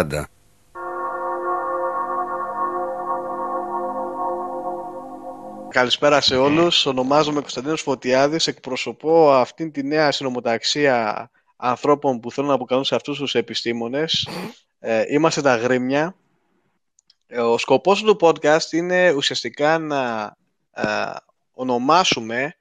Ηχογράφουμε, είσαι έτοιμος; Πάντα. Καλησπέρα σε όλους. Ονομάζομαι Κωνσταντίνος Φωτιάδης. Εκπροσωπώ αυτήν τη νέα συνομοταξία ανθρώπων που θέλουν να αποκαλούν σε αυτούς τους επιστήμονες. Ε, είμαστε τα Γρήμια. Ε, ο σκοπός του podcast είναι ουσιαστικά να ε, ονομάσουμε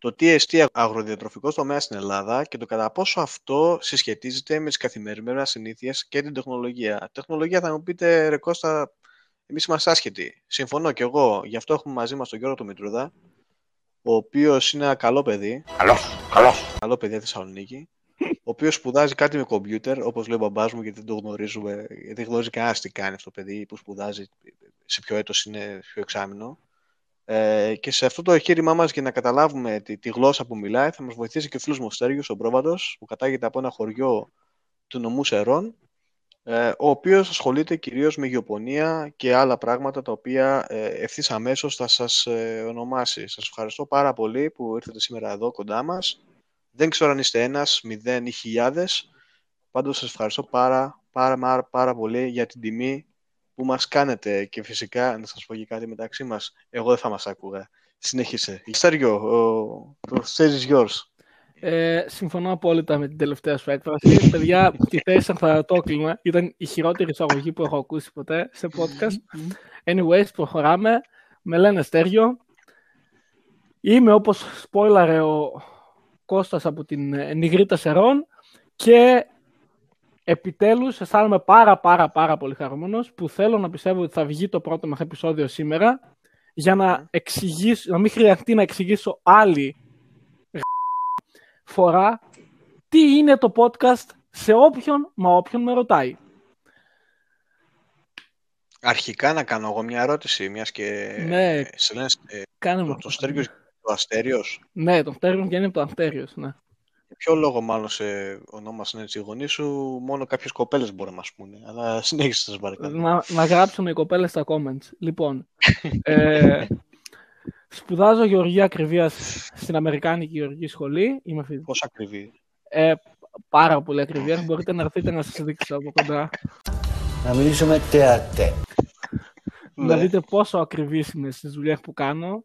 το τι εστί αγροδιατροφικό τομέα στην Ελλάδα και το κατά πόσο αυτό συσχετίζεται με τις καθημερινές συνήθειες και την τεχνολογία. Τεχνολογία θα μου πείτε, ρε Κώστα, εμείς είμαστε άσχετοι. Συμφωνώ κι εγώ. Γι' αυτό έχουμε μαζί μας τον Γιώργο του Μητρούδα, ο οποίος είναι ένα καλό παιδί. Καλός, καλός. Καλό παιδί στη Θεσσαλονίκη. ο οποίος σπουδάζει κάτι με κομπιούτερ, όπως λέει ο μπαμπάς μου, γιατί δεν το γνωρίζουμε, γιατί δεν γνωρίζει κανένας τι κάνει αυτό το παιδί, που σπουδάζει, σε ποιο έτος είναι, ποιο εξάμεινο. Ε, και σε αυτό το εγχείρημά μας για να καταλάβουμε τη, τη, γλώσσα που μιλάει θα μας βοηθήσει και ο φίλος μου Στέργιος, ο Πρόβατο, που κατάγεται από ένα χωριό του νομού Σερών, ε, ο οποίος ασχολείται κυρίως με γεωπονία και άλλα πράγματα τα οποία ε, ευθύς αμέσως θα σας ε, ονομάσει. Σας ευχαριστώ πάρα πολύ που ήρθατε σήμερα εδώ κοντά μας. Δεν ξέρω αν είστε ένας, μηδέν ή χιλιάδες. Πάντως σας ευχαριστώ πάρα, πάρα, πάρα, πάρα πολύ για την τιμή που μας κάνετε και φυσικά να σας πω και κάτι μεταξύ μας, εγώ δεν θα μας άκουγα. Συνέχισε. Στέργιο, το stage is yours. Ε, συμφωνώ απόλυτα με την τελευταία σου έκφραση. Παιδιά, τη θέση θα το έκλειμα. Ήταν η χειρότερη εισαγωγή που έχω ακούσει ποτέ σε podcast. Anyways, προχωράμε. Με λένε Στέργιο. Είμαι όπως spoiler ο Κώστας από την Νιγρίτα Σερών και επιτέλους αισθάνομαι πάρα πάρα πάρα πολύ χαρούμενος που θέλω να πιστεύω ότι θα βγει το πρώτο μας επεισόδιο σήμερα για να, εξηγήσω, να μην χρειαστεί να εξηγήσω άλλη φορά τι είναι το podcast σε όποιον μα όποιον με ρωτάει. Αρχικά να κάνω εγώ μια ερώτηση, μιας και ναι, σε λένε ε, κάνε το, το Στέργιος το Αστέριος. Ναι, το Στέργιος βγαίνει από το Αστέριος, ναι. Για ποιο λόγο μάλλον σε ονόμασαν έτσι οι γονείς σου, μόνο κάποιες κοπέλες μπορούν να μας πούνε. Αλλά συνέχισε σας παρακαλώ. Να, να γράψουν οι κοπέλες στα comments. Λοιπόν, ε, σπουδάζω γεωργία ακριβίας στην Αμερικάνικη Γεωργική Σχολή. Είμαι φοιτητής. Πώς ακριβή; Ε, πάρα πολύ ακριβία. Μπορείτε να έρθετε να σας δείξω από κοντά. Να μιλήσουμε τεατέ. να Ναι. δείτε πόσο ακριβής είμαι στις δουλειές που κάνω.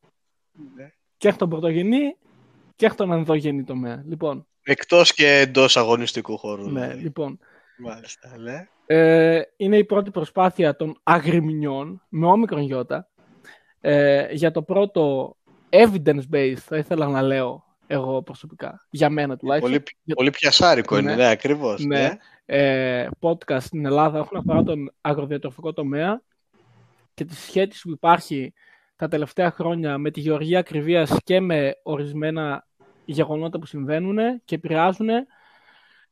Ναι. Και στον πρωτογενή και στον ενδογενή τομέα. Λοιπόν, Εκτός και εντός αγωνιστικού χώρου. ναι, δηλαδή. λοιπόν. Μάλιστα, ναι. Ε, είναι η πρώτη προσπάθεια των αγριμινιών με όμικρον γιώτα ε, για το πρώτο evidence-based, θα ήθελα να λέω εγώ προσωπικά, για μένα τουλάχιστον, Πολύ, Για- πολύ πιασάρικο είναι, Ναι. ναι, ακριβώς. Ναι. ε, podcast στην Ελλάδα όσον αφορά τον αγροδιατροφικό τομέα και τη σχέση που υπάρχει τα τελευταία χρόνια με τη γεωργία ακριβίας και με ορισμένα γεγονότα που συμβαίνουν και επηρεάζουν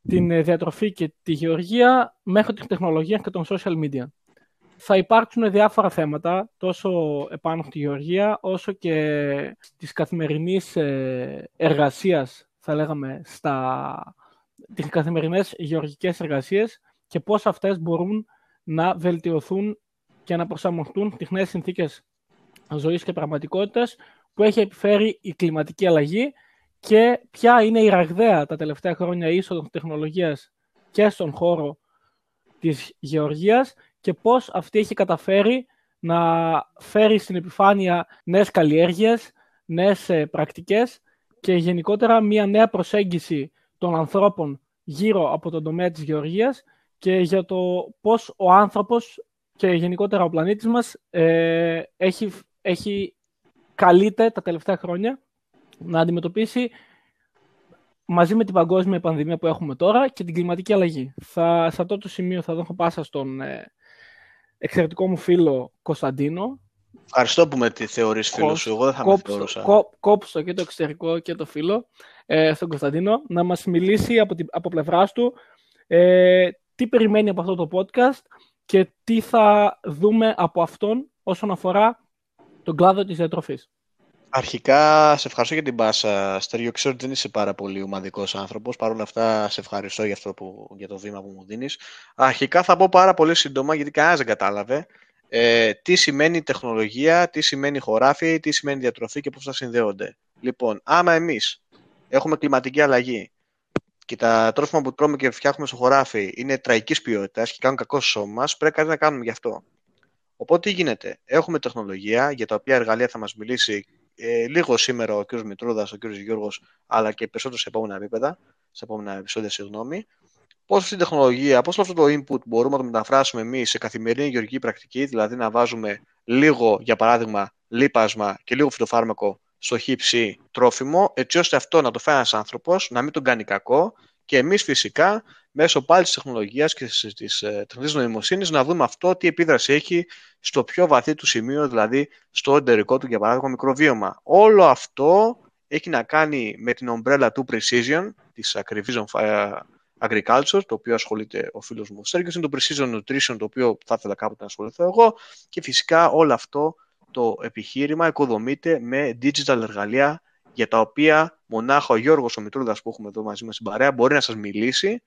την ε, διατροφή και τη γεωργία μέχρι την τεχνολογία και των social media. Θα υπάρξουν διάφορα θέματα, τόσο επάνω στη γεωργία, όσο και της καθημερινής ε, εργασίας, θα λέγαμε, στα, τις καθημερινές γεωργικές εργασίες και πώς αυτές μπορούν να βελτιωθούν και να προσαρμοστούν στις νέες συνθήκες ζωής και πραγματικότητας που έχει επιφέρει η κλιματική αλλαγή και ποια είναι η ραγδαία τα τελευταία χρόνια είσοδος τεχνολογίας και στον χώρο της γεωργίας και πώς αυτή έχει καταφέρει να φέρει στην επιφάνεια νέες καλλιέργειες, νέες ε, πρακτικές και γενικότερα μια νέα προσέγγιση των ανθρώπων γύρω από τον τομέα της γεωργίας και για το πώς ο άνθρωπος και γενικότερα ο πλανήτης μας ε, έχει, έχει καλείται τα τελευταία χρόνια να αντιμετωπίσει μαζί με την παγκόσμια πανδημία που έχουμε τώρα και την κλιματική αλλαγή. Θα, σε αυτό το σημείο θα δώσω πάσα στον ε, εξαιρετικό μου φίλο Κωνσταντίνο. Ευχαριστώ που με τη θεωρείς φίλο σου. Εγώ δεν θα με Κόψω, θεωρούσα. κό- κόψω και το εξωτερικό και το φίλο ε, στον Κωνσταντίνο να μας μιλήσει από, την, από πλευράς του ε, τι περιμένει από αυτό το podcast και τι θα δούμε από αυτόν όσον αφορά τον κλάδο της διατροφής. Αρχικά, σε ευχαριστώ για την πάσα. Στέργιο, ξέρω ότι δεν είσαι πάρα πολύ ομαδικός άνθρωπος. Παρ' όλα αυτά, σε ευχαριστώ για, αυτό που, για το βήμα που μου δίνεις. Αρχικά θα πω πάρα πολύ σύντομα, γιατί κανένας δεν κατάλαβε, ε, τι σημαίνει τεχνολογία, τι σημαίνει χωράφι, τι σημαίνει διατροφή και πώς θα συνδέονται. Λοιπόν, άμα εμείς έχουμε κλιματική αλλαγή και τα τρόφιμα που τρώμε και φτιάχνουμε στο χωράφι είναι τραγικής ποιότητας και κάνουν κακό στο σώμα μας, πρέπει κάτι να κάνουμε γι' αυτό. Οπότε τι γίνεται; Έχουμε τεχνολογία για τα οποία εργαλεία θα μας μιλήσει ε, λίγο σήμερα ο κ. Μητρούδας, ο κ. Γιώργος, αλλά και περισσότερο σε επόμενα επίπεδα, σε επόμενα επεισόδια, συγγνώμη. Πώς αυτή η τεχνολογία, πώς αυτό το input μπορούμε να το μεταφράσουμε εμείς σε καθημερινή γεωργική πρακτική, δηλαδή να βάζουμε λίγο, για παράδειγμα, λίπασμα και λίγο φυτοφάρμακο στο χύψη τρόφιμο, έτσι ώστε αυτό να το φάει ένας άνθρωπος, να μην τον κάνει κακό και εμείς φυσικά μέσω πάλι της τεχνολογίας και της ε, τεχνητής νοημοσύνης να δούμε αυτό τι επίδραση έχει στο πιο βαθύ του σημείο, δηλαδή στο εντερικό του, για παράδειγμα, μικροβίωμα. Όλο αυτό έχει να κάνει με την ομπρέλα του Precision, της Agrivision Agriculture, το οποίο ασχολείται ο φίλος μου ο Σέργιος, είναι το Precision Nutrition, το οποίο θα ήθελα κάποτε να ασχοληθώ εγώ και φυσικά όλο αυτό το επιχείρημα οικοδομείται με digital εργαλεία για τα οποία μονάχα ο Γιώργος ο Μητρούδας που έχουμε εδώ μαζί μας στην παρέα μπορεί να σας μιλήσει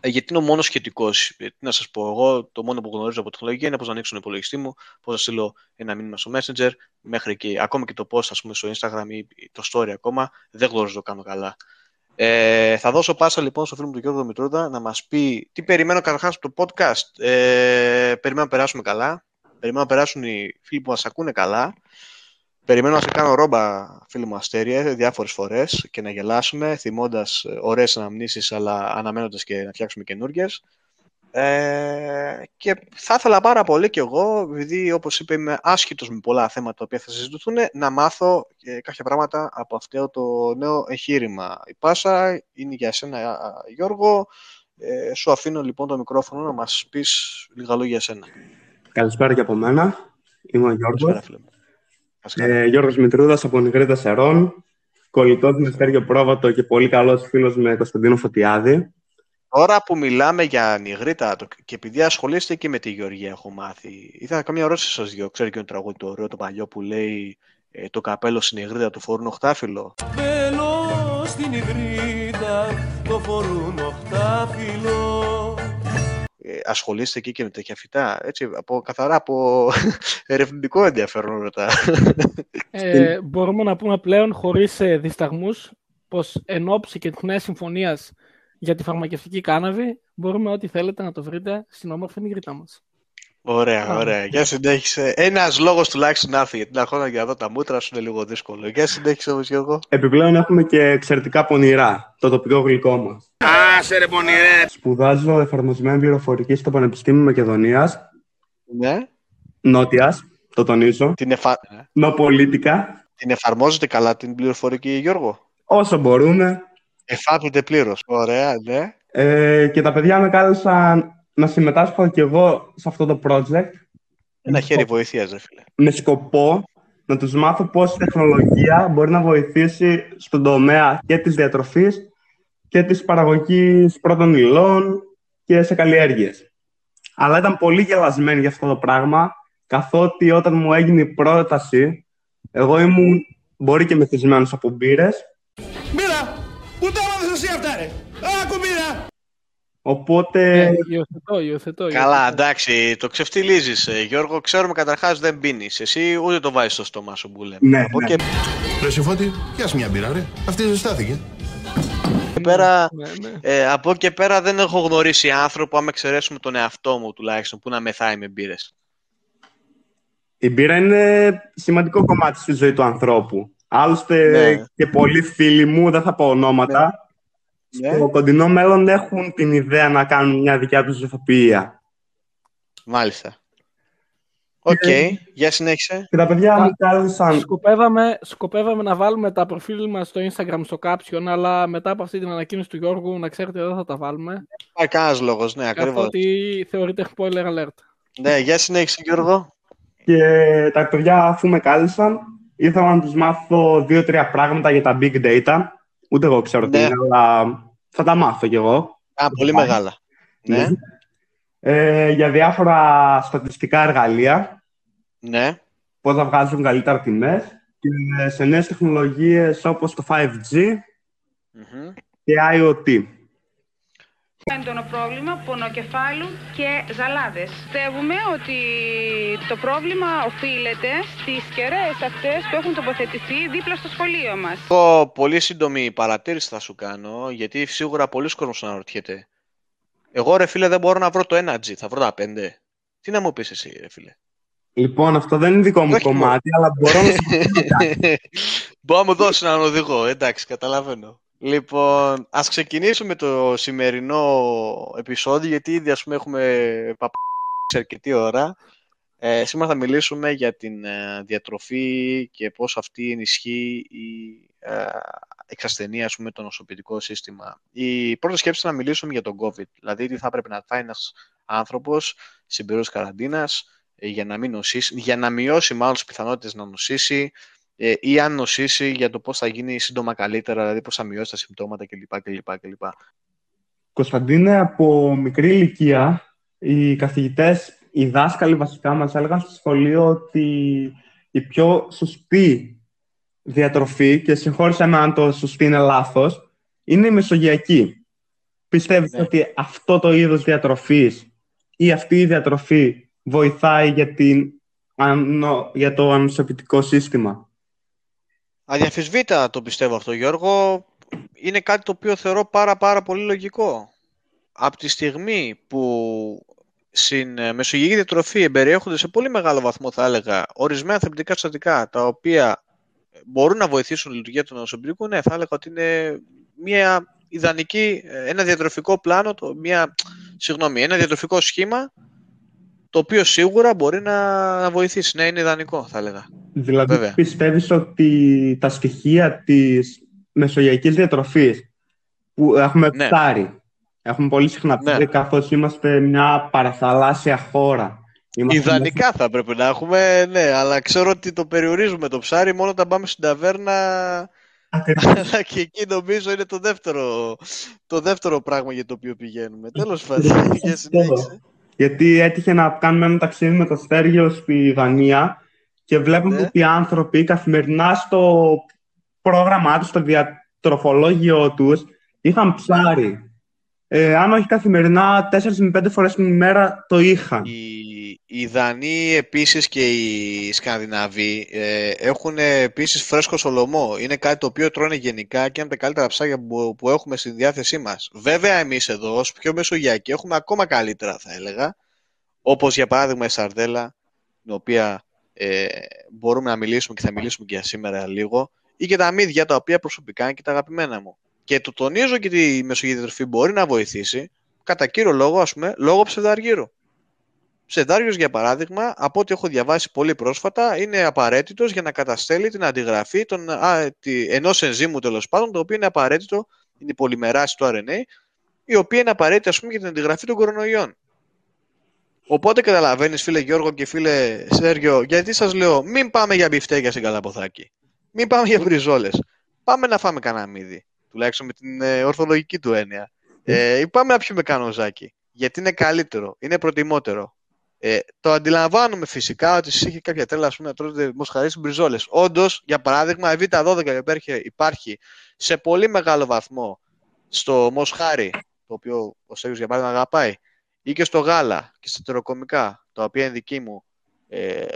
ε, γιατί είναι ο μόνος σχετικός. Τι να σας πω, εγώ το μόνο που γνωρίζω από τεχνολογία είναι πώς να ανοίξω τον υπολογιστή μου, πώς να στείλω ένα μήνυμα στο Messenger, μέχρι και ακόμα και το πώ, ας πούμε, στο Instagram ή το story ακόμα, δεν γνωρίζω το κάνω καλά. Ε, θα δώσω πάσα λοιπόν στο φίλο μου του Γιώργου Μητρούδα να μας πει τι περιμένω καταρχάς από το podcast. Ε, περιμένω να περάσουμε καλά. Περιμένω να περάσουν οι φίλοι που μας ακούνε καλά. Περιμένω να σε κάνω ρόμπα, φίλοι μου αστέρια, διάφορες φορές και να γελάσουμε, θυμώντας ωραίες αναμνήσεις, αλλά αναμένοντας και να φτιάξουμε καινούργιες. Ε, και θα ήθελα πάρα πολύ κι εγώ, επειδή όπως είπε είμαι άσχητος με πολλά θέματα τα οποία θα συζητηθούν, να μάθω ε, κάποια πράγματα από αυτό το νέο εγχείρημα. Η πάσα είναι για σένα Γιώργο. Ε, σου αφήνω λοιπόν το μικρόφωνο να μας πεις λίγα λόγια για σένα. Καλησπέρα και από μένα. Είμαι ο Γιώργος. Ε, Γιώργος Μητρούδας από Νιγρήτα Σερών. Κολλητός με Στέργιο Πρόβατο και πολύ καλός φίλος με Κωνσταντίνο Φωτιάδη. Τώρα που μιλάμε για νιγρήτα και επειδή ασχολείστε και με τη Γεωργία, έχω μάθει. Ήθελα να κάνω μια ερώτηση σας δύο. Ξέρετε και ένα τραγούδι το ωραίο, το παλιό που λέει ε, Το καπέλο στην Ιγρήτα του φορούν οχτάφυλλο. Καπέλο στην Ιγρήτα το φορούν οχτάφυλλο. Ε, ασχολείστε εκεί και με τέτοια φυτά. Έτσι, από, καθαρά από ερευνητικό ενδιαφέρον ρωτά. Ε, μπορούμε να πούμε πλέον χωρίς ε, δισταγμούς πως εν ώψη και της νέας συμφωνίας για τη φαρμακευτική κάναβη, μπορούμε ό,τι θέλετε να το βρείτε στην όμορφη νυγρήτα μας. Ωραία, ωραία. Για συνέχισε. Ένας λόγος τουλάχιστον να έρθει, γιατί να έχω για εδώ τα μούτρα σου είναι λίγο δύσκολο. Για συνέχισε όμως, Γιώργο. Επιπλέον έχουμε και εξαιρετικά πονηρά, το τοπικό γλυκό μας. Άσε ρε πονηρέ! Σπουδάζω εφαρμοσμένη πληροφορική στο Πανεπιστήμιο Μακεδονίας. Ναι. Νότιας, το τονίζω. Την, εφα... Νοπολίτικα. την εφαρμόζετε καλά την πληροφορική, Γιώργο; Όσο μπορούμε. Εφάπτεται πλήρως. Ωραία, ναι. Ε, και τα παιδιά με κάλεσαν να συμμετάσχω κι εγώ σε αυτό το project. Ένα χέρι βοηθεία, ρε φίλε. Με σκοπό να τους μάθω πώς η τεχνολογία μπορεί να βοηθήσει στον τομέα και της διατροφής και της παραγωγής πρώτων υλών και σε καλλιέργειες. Αλλά ήταν πολύ γελασμένη για αυτό το πράγμα, καθότι όταν μου έγινε η πρόταση, εγώ ήμουν μπορεί και μεθυσμένος από μπύρες. Μοίρα! Πού τα έμαθες εσύ αυτά, ρε! Άκου μοίρα! Οπότε... Ε, υιοθετώ, υιοθετώ. Καλά, υιοθετώ. εντάξει, το ξεφτιλίζει, Γιώργο. Ξέρουμε καταρχάς δεν πίνεις. Εσύ ούτε το βάζεις στο στόμα σου που λέμε. Ναι, Από ναι. και Ρε Συμφώτη, πιάσε μια μπύρα, ρε. Αυτή ζεστάθηκε. πέρα, Ναι, ναι. ε, από εκεί και πέρα δεν έχω γνωρίσει άνθρωπο, άμα εξαιρέσουμε τον εαυτό μου τουλάχιστον, που να μεθάει με μπύρες. Η μπύρα είναι σημαντικό κομμάτι στη ζωή του ανθρώπου. Άλλωστε Ναι. και πολλοί φίλοι μου, δεν θα πω ονόματα, Ναι. στο κοντινό μέλλον έχουν την ιδέα να κάνουν μια δικιά τους ζυθοποιία. Μάλιστα. Οκ, Ε, για συνέχισε. Και τα παιδιά Α, μου κάλεσαν... Σκοπεύαμε, σκοπεύαμε να βάλουμε τα προφίλ μας στο Instagram στο caption, αλλά μετά από αυτή την ανακοίνωση του Γιώργου, να ξέρετε, δεν θα τα βάλουμε. Υπάρχει κανένας λόγος, ναι, ακριβώς. Καθότι θεωρείται spoiler alert. Ναι, για συνέχισε, Γιώργο. Και τα παιδιά αφού με κάλεσαν, ήθελα να τους μάθω δύο-τρία πράγματα για τα big data. Ούτε εγώ ξέρω τι Ναι. είναι, αλλά θα τα μάθω κι εγώ. Α, πολύ μεγάλα. Ναι, Ε, για διάφορα στατιστικά εργαλεία, ναι. πώς να βγάζουν καλύτερα τιμές και σε νέες τεχνολογίες όπως το 5G Μμμ. και IoT. Έντονο πρόβλημα πονοκεφάλου και ζαλάδες. Πιστεύουμε ότι το πρόβλημα οφείλεται στις κεραίες αυτές που έχουν τοποθετηθεί δίπλα στο σχολείο μας. Εγώ πολύ σύντομη παρατήρηση θα σου κάνω, γιατί σίγουρα πολλοί κόσμος αναρωτιέται. Εγώ ρε φίλε δεν μπορώ να βρω το energy, θα βρω τα πέντε. Τι να μου πεις εσύ ρε φίλε; Λοιπόν, αυτό δεν είναι δικό μου Όχι κομμάτι, αλλά μπορώ να σου πω κάτι. Μπορώ να μου δώσεις έναν οδηγό, εντάξει, καταλαβαίνω. Λοιπόν, ας ξεκινήσουμε το σημερινό επεισόδιο, γιατί ήδη ας πούμε έχουμε παπ***ξει αρκετή ώρα. Ε, σήμερα θα μιλήσουμε για την ε, διατροφή και πώς αυτή ενισχύει η ε, εξασθενεία ας πούμε, το νοσοποιητικό σύστημα. Η πρώτη σκέψη είναι να μιλήσουμε για τον COVID, δηλαδή τι θα πρέπει να φάει ένας άνθρωπος στην περίοδο καραντίνας ε, για να μην νοσήσει, για να μειώσει μάλλον τις πιθανότητες να νοσήσει ε, ή αν νοσήσει για το πώς θα γίνει σύντομα καλύτερα, δηλαδή πώς θα μειώσει τα συμπτώματα κλπ. κλπ, κλπ. Κωνσταντίνε, από μικρή ηλικία, οι καθηγητές, οι δάσκαλοι βασικά μας έλεγαν στο σχολείο ότι η πιο σωστή διατροφή, και συγχώρησα με αν το σωστή είναι λάθος, είναι η μεσογειακή. Πιστεύεις Ναι. ότι αυτό το είδος διατροφής ή αυτή η διατροφή βοηθάει για, την, ανο- για το ανοσοποιητικό σύστημα; Αδιαφυσβήτα το πιστεύω αυτό, Γιώργο. Είναι κάτι το οποίο θεωρώ πάρα πάρα πολύ λογικό. Από τη στιγμή που στην ε, μεσογειακή διατροφή εμπεριέχονται σε πολύ μεγάλο βαθμό, θα έλεγα, ορισμένα θρεπτικά συστατικά, τα οποία μπορούν να βοηθήσουν τη λειτουργία του νοσοποιητικού, ναι, θα έλεγα ότι είναι μια ιδανική, ε, ένα διατροφικό πλάνο, το, μια, συγγνώμη, ένα διατροφικό σχήμα, το οποίο σίγουρα μπορεί να, να βοηθήσει. Ναι, είναι ιδανικό, θα έλεγα. Δηλαδή, Βέβαια. πιστεύεις ότι τα στοιχεία της μεσογειακής διατροφής που έχουμε Ναι. ψάρι, έχουμε πολύ συχνά Ναι. ψάρι καθώς είμαστε μια παραθαλάσσια χώρα. Είμαστε Ιδανικά θα πρέπει να έχουμε, ναι, αλλά ξέρω ότι το περιορίζουμε το ψάρι μόνο όταν πάμε στην ταβέρνα. Ακριβώς. Αλλά και εκεί νομίζω είναι το δεύτερο, το δεύτερο πράγμα για το οποίο πηγαίνουμε. Τέλος πάντων, για συνέχισε. Γιατί έτυχε να κάνουμε ένα ταξίδι με το Στέργιο στη Δανία και βλέπουμε Ναι. ότι οι άνθρωποι καθημερινά στο πρόγραμμά τους, στο διατροφολόγιο τους, είχαν ψάρι. Ε, αν όχι καθημερινά, 4 με 5 φορές την ημέρα το είχαν. Οι, οι Δανείοι επίσης και οι Σκανδιναβοί ε, έχουν επίσης φρέσκο σολομό. Είναι κάτι το οποίο τρώνε γενικά και είναι από τα καλύτερα ψάρια που, που έχουμε στη διάθεσή μας. Βέβαια εμείς εδώ, ως πιο μεσογειακοί, έχουμε ακόμα καλύτερα θα έλεγα. Όπως για παράδειγμα η Σαρδέλα, την οποία ε, μπορούμε να μιλήσουμε και θα μιλήσουμε και για σήμερα λίγο, ή και τα μύδια τα οποία προσωπικά είναι και τα αγαπημένα μου. Και το τονίζω και ότι η μεσογειακή τροφή μπορεί να βοηθήσει, κατά κύριο λόγο, ας πούμε, λόγω ψευδαργύρου. Ψευδάριος, για παράδειγμα, από ό,τι έχω διαβάσει πολύ πρόσφατα, είναι απαραίτητος για να καταστέλει την αντιγραφή των, α, τη, ενός ενζήμου τέλος πάντων, το οποίο είναι απαραίτητο, είναι η πολυμεράση του RNA, η οποία είναι απαραίτητη, ας πούμε, για την αντιγραφή των κορονοϊών. Οπότε καταλαβαίνεις, φίλε Γιώργο και φίλε Σέργιο, γιατί σας λέω, μην πάμε για μπιφτέκια στην Καλαποθάκη. Μην πάμε για μπριζόλες. Πάμε να φάμε κανένα μύδι, τουλάχιστον με την ε, ορθολογική του έννοια. Ε, ή πάμε να πιούμε κανοζάκι, γιατί είναι καλύτερο, είναι προτιμότερο. Ε, το αντιλαμβάνομαι φυσικά ότι εσείς έχει κάποια τρέλα ας πούμε, να τρώτε μοσχαρίες μπριζόλες. Όντως, για παράδειγμα, η Β12 υπάρχει, υπάρχει σε πολύ μεγάλο βαθμό στο μοσχάρι, το οποίο ο Σέγιος για παράδειγμα αγαπάει, ή και στο γάλα και στα τεροκομικά, τα οποία είναι δική μου ε,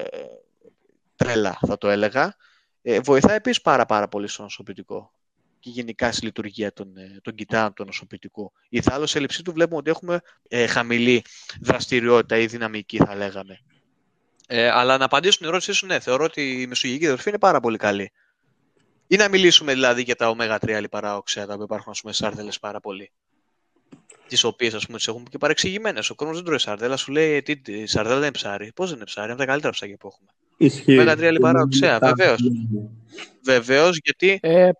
τρέλα θα το έλεγα, ε, βοηθάει επίσης πάρα πάρα πολύ στο νοσοποιητικό και γενικά στη λειτουργία των, ε, των κυτάρων του νοσοποιητικού. Η θάλασσα έλλειψή του βλέπουμε ότι έχουμε ε, χαμηλή δραστηριότητα ή δυναμική θα λέγαμε. Ε, αλλά να απαντήσω στην ερώτησή σου, ναι, θεωρώ ότι η μεσογειακή διατροφή είναι πάρα πολύ καλή. Ή να μιλήσουμε δηλαδή για τα ω3 λιπαρά οξέα, τα οποία υπάρχουν ας πούμε, σάρδελες πάρα πολύ. Τις οποίες ας πούμε τις έχουμε και παρεξηγημένες. Ο κόσμος δεν τρώει σαρδέλα, σου λέει «Ε, τι, τι, η σαρδέλα δεν είναι ψάρι. Πώς δεν είναι ψάρι, είναι από τα καλύτερα ψάρια που έχουμε. Ισχύει. Μέγα τρία λιπαρά οξέα, βεβαίως. Βεβαίως, γιατί Ε,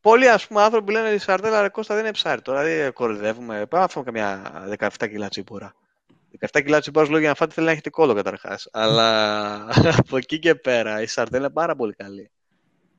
πολλοί ας πούμε άνθρωποι λένε η σαρδέλα ρε Κώστα δεν είναι ψάρι. Τώρα δεν κορυδεύουμε. Πάμε να φάμε καμιά 17 κιλά τσίπουρα. 17 κιλά τσίπουρας λόγια να φάτε θέλει να έχετε κόλλο καταρχάς. Αλλά από εκεί και πέρα η σαρδέλα είναι πάρα πολύ καλή.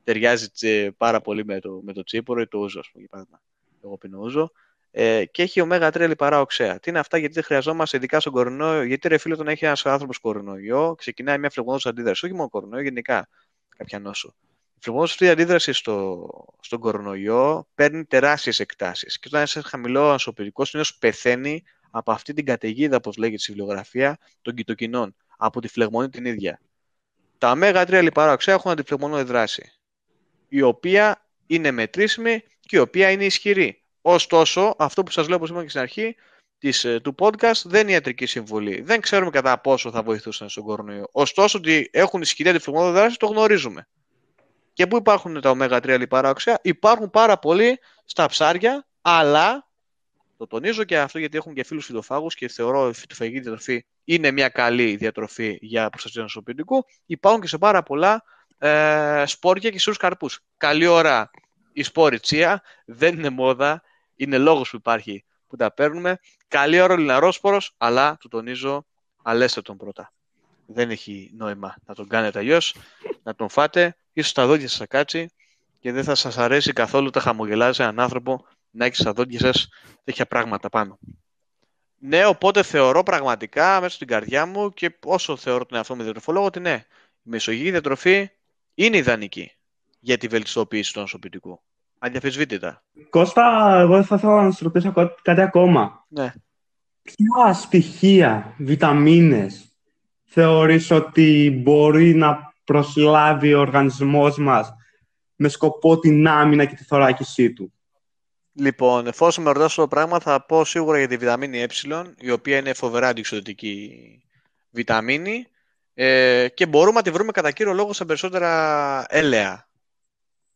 Ταιριάζει τσι- πάρα πολύ με το, με το τσίπουρο ή το ούζο, ας πούμε, για παράδειγμα. Εγώ πίνω ούζο. Ε, και έχει ω3 λιπαρά οξέα. Τι είναι αυτά, γιατί δεν χρειαζόμαστε ειδικά στον κορονοϊό; Γιατί ρε φίλε, όταν έχει ένας άνθρωπος κορονοϊό, ξεκινάει μια φλεγμονώδης αντίδραση. Όχι μόνο κορονοϊό, γενικά κάποια νόσο. Φλεγμονώδης αυτή η αντίδραση στο, στον κορονοϊό παίρνει τεράστιες εκτάσεις. Και όταν είσαι χαμηλό ανσωπηρικό, συνήθως πεθαίνει από αυτή την καταιγίδα, όπως λέγεται στη βιβλιογραφία, των κοιτοκινών, από τη φλεγμονή την ίδια. Τα ω3 λιπαρά οξέα έχουν αντιφλεγμονώδη δράση, η οποία είναι μετρήσιμη και η οποία είναι ισχυρή. Ωστόσο, αυτό που σας λέω όπως είπαμε και στην αρχή της, ε, του podcast δεν είναι ιατρική συμβολή. Δεν ξέρουμε κατά πόσο θα βοηθούσαν στον κορονοϊό. Ωστόσο, ότι έχουν ισχυρή αντιφλεγμονώδη δράση το γνωρίζουμε. Και πού υπάρχουν τα ω3 λιπαρά οξέα, υπάρχουν πάρα πολλοί στα ψάρια, αλλά το τονίζω και αυτό γιατί έχουν και φίλους φυτοφάγους και θεωρώ ότι η φυτοφαγική διατροφή είναι μια καλή διατροφή για προστασία του νοσοποιητικού. Υπάρχουν και σε πάρα πολλά ε, σπόρια και στου καρπούς. Καλή ώρα η σπόρη τσία, δεν είναι μόδα, είναι λόγος που υπάρχει που τα παίρνουμε. Καλή ώρα ο λιναρόσπορος, αλλά το τονίζω, αλέστε τον πρώτα. Δεν έχει νόημα να τον κάνετε αλλιώς, να τον φάτε, ίσως τα δόντια σας κάτσει και δεν θα σας αρέσει καθόλου τα χαμογελάζει έναν άνθρωπο να έχει στα δόντια σας τέτοια πράγματα πάνω. Ναι, οπότε θεωρώ πραγματικά μέσα στην καρδιά μου και όσο θεωρώ τον εαυτό μου διατροφολόγο ότι ναι, η μεσογειακή διατροφή είναι ιδανική για τη βελτιστοποίηση του νοσοποιητικού. Αδιαφεσβήτητα. Κώστα, εγώ θα ήθελα να σου ρωτήσω κάτι ακόμα. Ναι. Ποια στοιχεία, βιταμίνες, θεωρείς ότι μπορεί να προσλάβει ο οργανισμός μας με σκοπό την άμυνα και τη θωράκισή του. Λοιπόν, εφόσον με ρωτάς αυτό το πράγμα, θα πω σίγουρα για τη βιταμίνη ε, η οποία είναι φοβερά αντιξοδοτική βιταμίνη ε, και μπορούμε να τη βρούμε κατά κύριο λόγο σε περισσότερα έλαια.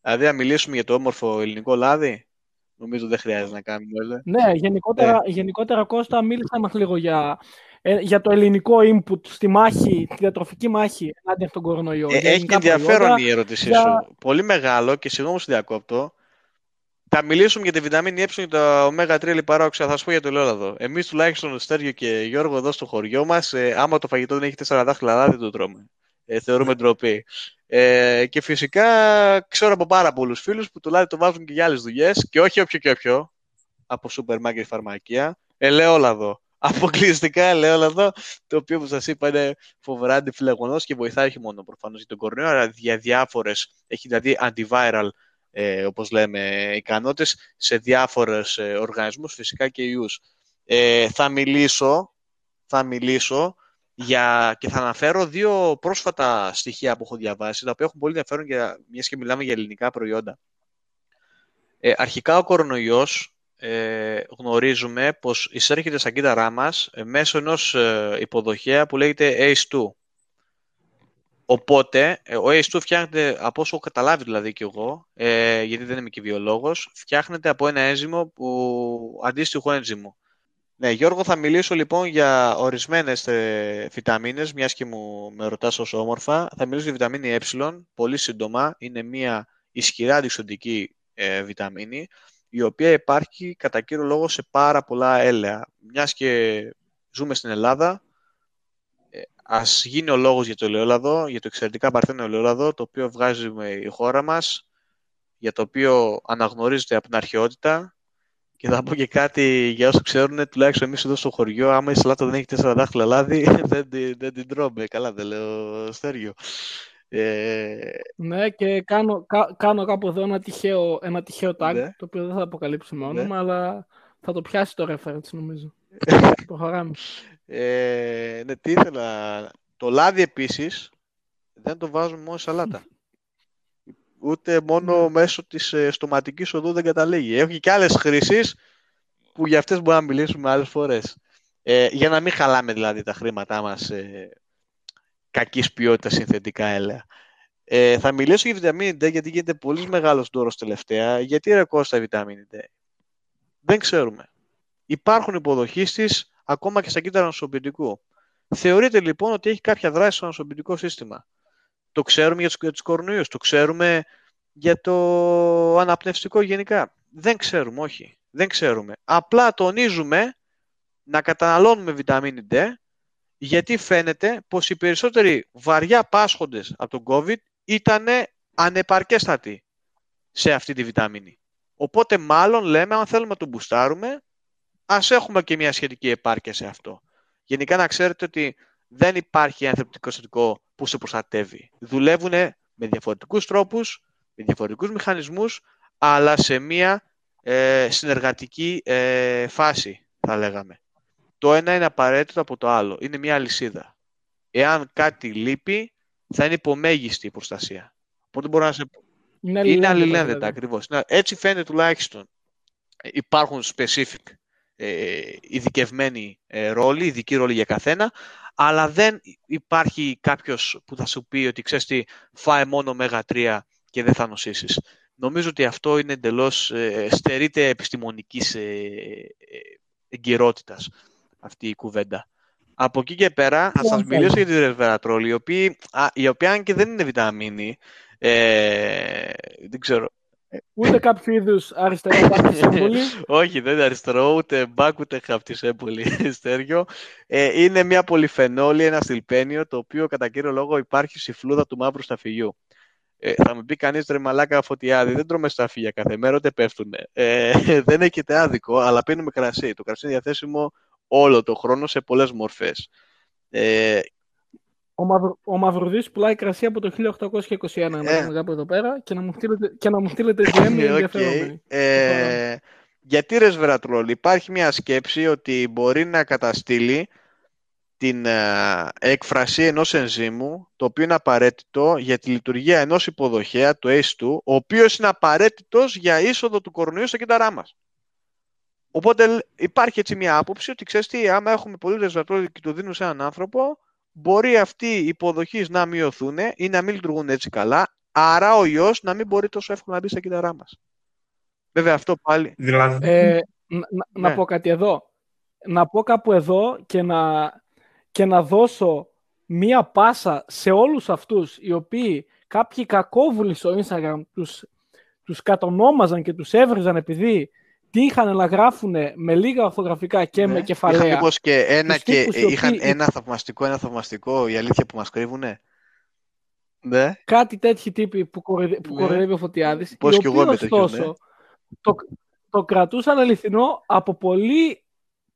Δηλαδή, να μιλήσουμε για το όμορφο ελληνικό λάδι, νομίζω δεν χρειάζεται να κάνουμε έλαια. Ναι, γενικότερα, ε. γενικότερα Κώστα, μίλησα μας λίγο για, ε, για το ελληνικό input στη μάχη, τη διατροφική μάχη ενάντια στον κορονοϊό. Ε, έχει ενδιαφέρον η ερώτησή για... σου. Πολύ μεγάλο και συγγνώμη σου διακόπτω. Θα μιλήσουμε για τη βιταμίνη Ε και το ω3 λιπαρά Θα σου πω για το ελαιόλαδο. Εμείς τουλάχιστον, Στέργιο και Γιώργο, εδώ στο χωριό μας, ε, άμα το φαγητό δεν έχει τέσσερα δάχτυλα, δεν το τρώμε. Ε, θεωρούμε ντροπή. Ε, και φυσικά ξέρω από πάρα πολλούς φίλους που το λάδι το βάζουν και για άλλες δουλειές και όχι όποιο και όποιο από σούπερ μάρκετ φαρμακεία. Ελαιόλαδο. Αποκλειστικά ελαιόλαδο, το οποίο που σας είπα είναι φοβερά αντιφλεγονό και βοηθάει όχι μόνο προφανώς για τον κορονοϊό, αλλά για διάφορες. Έχει δηλαδή antiviral ε, όπως λέμε, ικανότητες σε διάφορες ε, οργανισμούς, φυσικά και ιούς. Ε, θα μιλήσω, θα μιλήσω για, και θα αναφέρω δύο πρόσφατα στοιχεία που έχω διαβάσει, τα οποία έχουν πολύ ενδιαφέρον για, μιας και μιλάμε για ελληνικά προϊόντα. Ε, αρχικά ο κορονοϊός ε, γνωρίζουμε πως εισέρχεται στα κύτταρά μας ε, μέσω ενός ε, υποδοχέα που λέγεται ACE2. Οπότε, ε, ο ACE2 φτιάχνεται, από όσο καταλάβει δηλαδή και εγώ, ε, γιατί δεν είμαι και βιολόγος, φτιάχνεται από ένα ένζυμο που αντίστοιχο ένζυμο. Ναι, Γιώργο, θα μιλήσω λοιπόν για ορισμένες ε, βιταμίνες, μιας και μου με ρωτάς όσο όμορφα. Θα μιλήσω για βιταμίνη ε, πολύ σύντομα. Είναι μια ισχυρά αντισοντική ε, βιταμίνη, η οποία υπάρχει κατά κύριο λόγο σε πάρα πολλά έλαια. Μιας και ζούμε στην Ελλάδα, Α γίνει ο λόγος για το ελαιόλαδο, για το εξαιρετικά παρθένο ελαιόλαδο, το οποίο βγάζει η χώρα μας, για το οποίο αναγνωρίζεται από την αρχαιότητα. Και θα πω και κάτι για όσου ξέρουν, τουλάχιστον εμείς εδώ στο χωριό, άμα η σαλάτα δεν έχει τέσσερα δάχτυλα λάδι, δεν, δεν την τρώμε. Καλά, δεν λέω στέριο. Ε... Ναι, και κάνω, κα, κάνω κάπου εδώ ένα τυχαίο, ένα τυχαίο tag, ναι. το οποίο δεν θα αποκαλύψουμε όνομα, ναι. αλλά θα το πιάσει το reference νομίζω. Προχωράμε. Ε, ναι, τι ήθελα. Το λάδι επίσης δεν το βάζουμε μόνο σαλάτα. Ούτε μόνο ναι. μέσω της ε, στοματικής οδού δεν καταλήγει. Έχει και άλλες χρήσεις που για αυτές μπορούμε να μιλήσουμε άλλες φορές. Ε, για να μην χαλάμε δηλαδή τα χρήματά μας σε κακής ποιότητας συνθετικά έλαια. Ε, θα μιλήσω για βιταμίνη D γιατί γίνεται πολύ μεγάλος δώρος τελευταία. Γιατί ρε Κώστα βιταμίνη D; Δεν ξέρουμε. Υπάρχουν υποδοχείς της ακόμα και στα κύτταρα νοσοποιητικού. Θεωρείται λοιπόν ότι έχει κάποια δράση στο νοσοποιητικό σύστημα; Το ξέρουμε για τους, για το ξέρουμε για το αναπνευστικό γενικά; Δεν ξέρουμε, όχι. Δεν ξέρουμε. Απλά τονίζουμε να καταναλώνουμε βιταμίνη D, γιατί φαίνεται πως οι περισσότεροι βαριά πάσχοντες από τον COVID ήταν ανεπαρκέστατοι σε αυτή τη βιταμίνη. Οπότε μάλλον λέμε, αν θέλουμε να τον μπουστάρουμε, ας έχουμε και μια σχετική επάρκεια σε αυτό. Γενικά να ξέρετε ότι δεν υπάρχει ένα θρεπτικό συστατικό που σε προστατεύει. Δουλεύουν με διαφορετικούς τρόπους, με διαφορετικούς μηχανισμούς, αλλά σε μία ε, συνεργατική ε, φάση, θα λέγαμε. Το ένα είναι απαραίτητο από το άλλο. Είναι μία αλυσίδα. Εάν κάτι λείπει, θα είναι υπομέγιστη η προστασία. Οπότε μπορώ να σε πω. Είναι Είναι αλληλένδετα, αλληλένδετα δηλαδή. ακριβώς. Να- Έτσι φαίνεται τουλάχιστον. Ε, Υπάρχουν specific ε, ειδικευμένοι ε, ρόλοι, ειδικοί ρόλοι για καθένα, αλλά δεν υπάρχει κάποιος που θα σου πει ότι ξέρεις τι, φάε μόνο ωμέγα 3 και δεν θα νοσήσεις. Νομίζω ότι αυτό είναι εντελώς, ε, στερείται επιστημονικής ε, ε, εγκυρότητας αυτή η κουβέντα. Από εκεί και πέρα θα σας Λοιπόν. μιλήσω για τη ρεσβερατρόλη, η οποία, α, η οποία αν και δεν είναι βιταμίνη, ε, δεν ξέρω, Ούτε κάποιο είδους αριστερό πάρτι σύμβολη. όχι, δεν είναι αριστερό, ούτε μπακ, ούτε χαπτισέμπολη στέργιο. Ε, είναι μια πολυφενόλη, ένα στιλβένιο, το οποίο κατά κύριο λόγο υπάρχει στη φλούδα του μαύρου σταφυλιού. Ε, θα μου πει κανείς ρε μαλάκα Φωτιάδη, δεν τρώμε σταφύλια κάθε μέρα, ούτε πέφτουν. Ε, δεν έχετε άδικο, αλλά πίνουμε κρασί. Το κρασί είναι διαθέσιμο όλο το χρόνο σε πολλές μορφές. Ε, Ο, Μαυρο, ο Μαυρουδής πουλάει κρασί από το 1821, να Ε. πούμε κάπου εδώ πέρα, και να μου στείλετε, και να μου στείλετε DM οι Ε, οκ. ενδιαφερόμενοι. Ε, γιατί ρεσβερατρόλ. Υπάρχει μια σκέψη ότι μπορεί να καταστήλει την ε, έκφραση ενός ενζήμου, το οποίο είναι απαραίτητο για τη λειτουργία ενός υποδοχέα, το ACE2, ο οποίος είναι απαραίτητος για είσοδο του κορονοϊού στα κύτταρά μας. Οπότε λ- υπάρχει έτσι μια άποψη ότι ξέρεις τι, άμα έχουμε πολύ ρεσβερατρόλ και το δίνουμε σε έναν άνθρωπο, μπορεί αυτοί οι υποδοχείς να μειωθούν ή να μην λειτουργούν έτσι καλά, άρα ο ιός να μην μπορεί τόσο εύκολα να μπει στα κύτταρά μας. Βέβαια αυτό πάλι. Δηλαδή, Ε, να, να- να Ναι. πω κάτι εδώ. Να πω κάπου εδώ και να, και να δώσω μία πάσα σε όλους αυτούς οι οποίοι κάποιοι κακόβουλοι στο Instagram τους, τους κατονόμαζαν και τους έβριζαν επειδή τύχανε να γράφουν με λίγα ορθογραφικά και με Ναι. κεφαλαία. Είχαν μήπως και ένα Τους και τύπους οι είχαν οποίοι- ένα θαυμαστικό, ένα θαυμαστικό, η αλήθεια που μας κρύβουνε; Ναι. κάτι τέτοιοι τύποι που, κοροϊδε, που Ναι. κοροϊδεύει ο Φωτιάδης, Πώς οι κι εγώ οποίοι είμαι τέτοιος, ωστόσο ναι. το, το κρατούσαν αληθινό από πολύ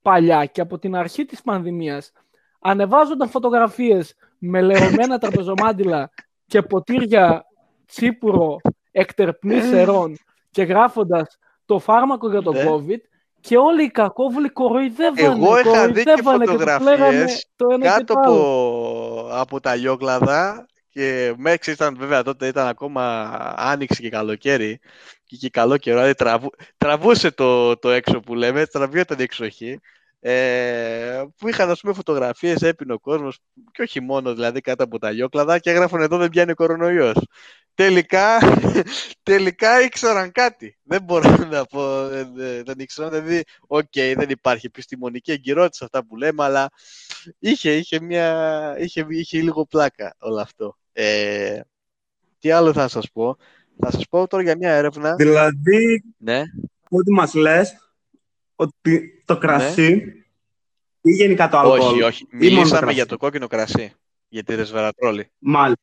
παλιά και από την αρχή της πανδημίας. Ανεβάζονταν φωτογραφίες με λερωμένα τραπεζομάντιλα και ποτήρια τσίπουρο εκτερπνής σερών και γράφοντας το φάρμακο για τον Ναι. COVID και όλοι οι κακόβουλοι κοροϊδεύανε, Εγώ είχα δει και κοροϊδεύανε και τους λέγανε φωτογραφίες το ένα και κάτω το άλλο. από, από τα γιόκλαδα και μέχρι ήταν βέβαια τότε ήταν ακόμα άνοιξη και καλοκαίρι και είχε καλό καιρό, δηλαδή τραβού, τραβούσε το, το έξω που λέμε, τραβιόταν η εξοχή ε, που είχαν ας πούμε φωτογραφίες, έπινε ο κόσμος και όχι μόνο δηλαδή κάτω από τα γιόκλαδα και έγραφαν εδώ δεν πιάνει ο κορονοϊός. Τελικά, τελικά ήξεραν κάτι. Δεν μπορώ να πω, δεν, δεν- δεν ήξεραν, δηλαδή, οκ, δεν υπάρχει επιστημονική εγκυρότητα σε αυτά που λέμε, αλλά είχε, είχε, μια, είχε, είχε λίγο πλάκα όλο αυτό. Ε, τι άλλο θα σας πω; Θα σας πω τώρα για μια έρευνα. δηλαδή Ναι, ό,τι μας λες ότι το κρασί ή γενικά το αλκοόλ. Ναι. όχι, όχι. ή μόνο το Μιλήσαμε κρασί. για το κόκκινο κρασί. Για τη ρεσβερατρόλη. Μάλιστα.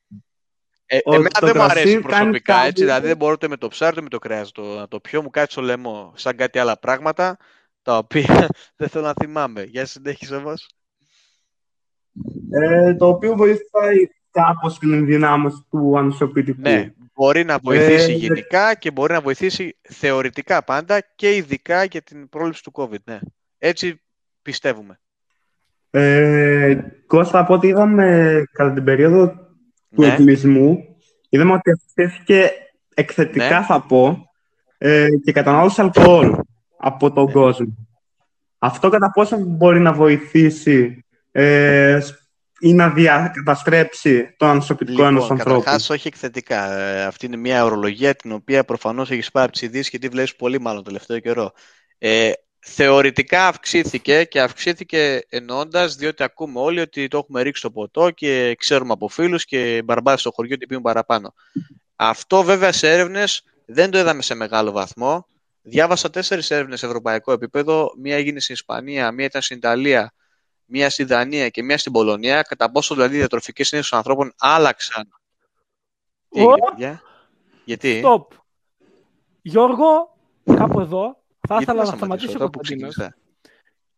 Ε, Ο- εμένα το δεν μου κρασί αρέσει κάνει προσωπικά κάτι- έτσι, δηλαδή δεν μπορώ ούτε με το ψάρι ούτε με το κρέας το, να το πιω, μου κάτσει στο λαιμό σαν κάτι άλλα πράγματα τα οποία δεν θέλω να θυμάμαι. Για συνέχισε όμως. Ε, το οποίο βοηθάει κάπως την ενδυνάμωση του ανοσοποιητικού. Ναι, μπορεί να βοηθήσει Ε, γενικά και μπορεί να βοηθήσει θεωρητικά πάντα και ειδικά για την πρόληψη του COVID. Ναι. Έτσι πιστεύουμε. Ε, Κώστα, από ό,τι είδαμε κατά την περίοδο του Ναι. εκκλεισμού, είδαμε ότι αυξήθηκε εκθετικά, Ναι. θα πω, ε, και η κατανάλωση αλκοόλ από τον Ναι. κόσμο. Αυτό κατά πόσο μπορεί να βοηθήσει ε, ή να διακαταστρέψει το ανοσοποιητικό ενός Λοιπόν, ανθρώπου; καταρχάς όχι εκθετικά. Ε, αυτή είναι μια ορολογία την οποία προφανώς έχεις πάρει από τις ειδήσεις και τη βλέπεις πολύ μάλλον το τελευταίο καιρό. Ε, θεωρητικά αυξήθηκε και αυξήθηκε εννοώντας διότι ακούμε όλοι ότι το έχουμε ρίξει στο ποτό και ξέρουμε από φίλους και μπαρμπάδες στο χωριό ότι πίνουν παραπάνω. Αυτό βέβαια σε έρευνες δεν το είδαμε σε μεγάλο βαθμό. Διάβασα τέσσερις έρευνες σε ευρωπαϊκό επίπεδο. Μία έγινε στην Ισπανία, μία ήταν στην Ιταλία, μία στη Δανία και μία στην Πολωνία. Κατά πόσο δηλαδή οι διατροφικές συνήθειες των ανθρώπων άλλαξαν. Τι έγινε, Ω! παιδιά; Γιατί; Stop. Γιώργο, κάπου εδώ, θα Γιατί ήθελα να σταματήσω, σταματήσει ο τώρα που Κωνσταντίνος ξεκίνησα.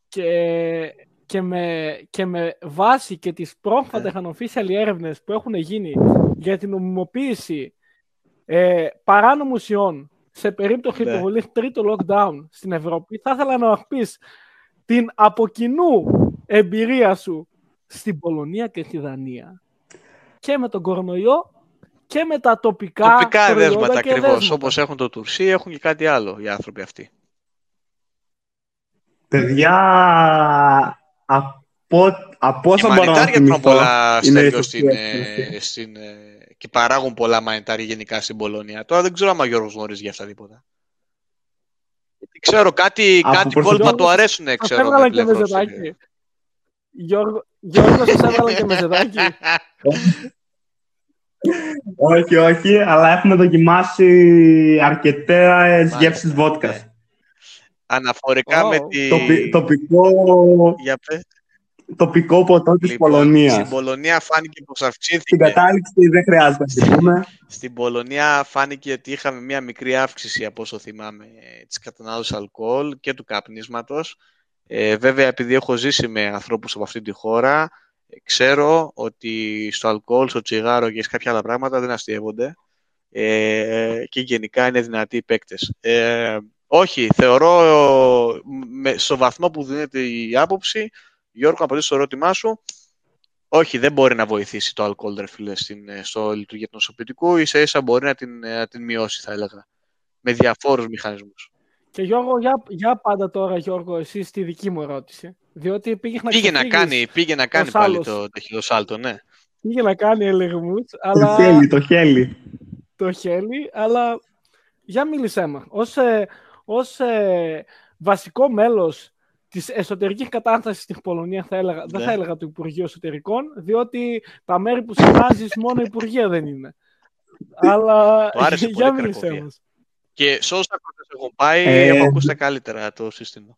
και, και, με, και με βάση και τις πρόσφατες Ναι. unofficial έρευνες που έχουν γίνει για την νομιμοποίηση ε, παράνομου ιών σε περίπτωση Ναι. υποβολής τρίτου lockdown στην Ευρώπη, θα ήθελα να μας πεις την από κοινού εμπειρία σου στην Πολωνία και στη Δανία και με τον κορονοϊό και με τα τοπικά, Τοπικά προϊόντα εδέσματα και ακριβώς. εδέσματα. Όπως έχουν το Τουρσί, έχουν και κάτι άλλο οι άνθρωποι αυτοί. Παιδιά, από, από Οι όσα μπορώ να μανιτάρια τρώνε θυμηθώ, πολλά είναι στέλιο η στην, σωστή ε, έκφραση. στην, ε, και παράγουν πολλά μανιτάρια γενικά στην Πολωνία. Τώρα δεν ξέρω αν ο Γιώργος γνωρίζει για αυτά τίποτα. Γιατί Ξέρω κάτι, Από κάτι προσωπικό- κόλπα του αρέσουν, Σας ξέρω. έβγαλα με και πλευρός μεζεδάκι. Γιώργο, Γιώργος, σας έβγαλα και μεζεδάκι. Όχι, όχι, αλλά έχουμε δοκιμάσει αρκετές γεύσεις βότκας. Ναι. Αναφορικά Ω. με τη... Τοπι- τοπικό, Για πες. τοπικό ποτό της Λοιπόν, Πολωνίας. Στην Πολωνία φάνηκε πως Στην αυξήθηκε. κατάληξη δεν χρειάζεται να το πούμε. Στην Πολωνία φάνηκε ότι είχαμε μια μικρή αύξηση από όσο θυμάμαι της κατανάλωσης αλκοόλ και του καπνίσματος. Ε, βέβαια επειδή έχω ζήσει με ανθρώπους από αυτή τη χώρα ε, ξέρω ότι στο αλκοόλ, στο τσιγάρο και σε κάποια άλλα πράγματα δεν αστείευονται ε, και γενικά είναι δυνατοί οι παίκτες. Ε, όχι, θεωρώ ε, με, στο βαθμό που δίνεται η άποψη Γιώργο, να απαντήσω στο ερώτημά σου, όχι, δεν μπορεί να βοηθήσει το αλκοόλ, ρε φίλε, στην, ε, στο λειτουργία του νοσοποιητικού. Ίσα ίσα μπορεί να την, ε, να την μειώσει, θα έλεγα. Με διαφόρους μηχανισμούς. Και Γιώργο, για, για πάντα τώρα, Γιώργο, εσύ στη δική μου ερώτηση. Διότι πήγε να Πήγε να ξεφύγεις, κάνει, πήγε να κάνει ως πάλι άλλος. το ταχυδοσάλτο, ναι. Πήγε να κάνει ελεγμούς, Το αλλά χέλι, το χέλι. το χέλι, αλλά για μίλησέ μας. Ως, ε, ως ε, βασικό μέλος της εσωτερικής κατάστασης στην Πολωνία, θα έλεγα, δεν Ναι. θα έλεγα του Υπουργείου Εσωτερικών, διότι τα μέρη που συνάζεις μόνο Υπουργεία δεν είναι. Αλλά Του άρεσε για πολύ μίλησέ Κρακοβία. μας. Και σε όσα ακρότες έχουν πάει, Ε, έχω ακούσει τα καλύτερα το σύστημα.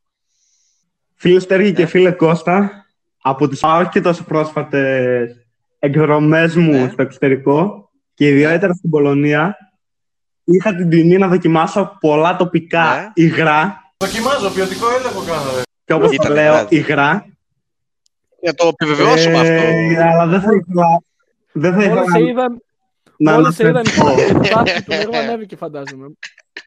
Φίλε Στέργη και Ναι. φίλε Κώστα, από τις όχι και τόσο πρόσφατες εκδρομές μου Ναι. στο εξωτερικό και ιδιαίτερα στην Πολωνία, είχα την τιμή να δοκιμάσω πολλά τοπικά Ναι. υγρά Δοκιμάζω, ποιοτικό έλεγχο κάνω. και όπως Ήταν το λέω, υγρά. υγρά. Για το επιβεβαιώσουμε Ε, αυτό. Αλλά δεν θα ήθελα, δεν θα Μόλις ήθελα σε είδαν, να μόλις σε είδαν η αναφερθώ. στάθμη του νερού ανέβηκε φαντάζομαι.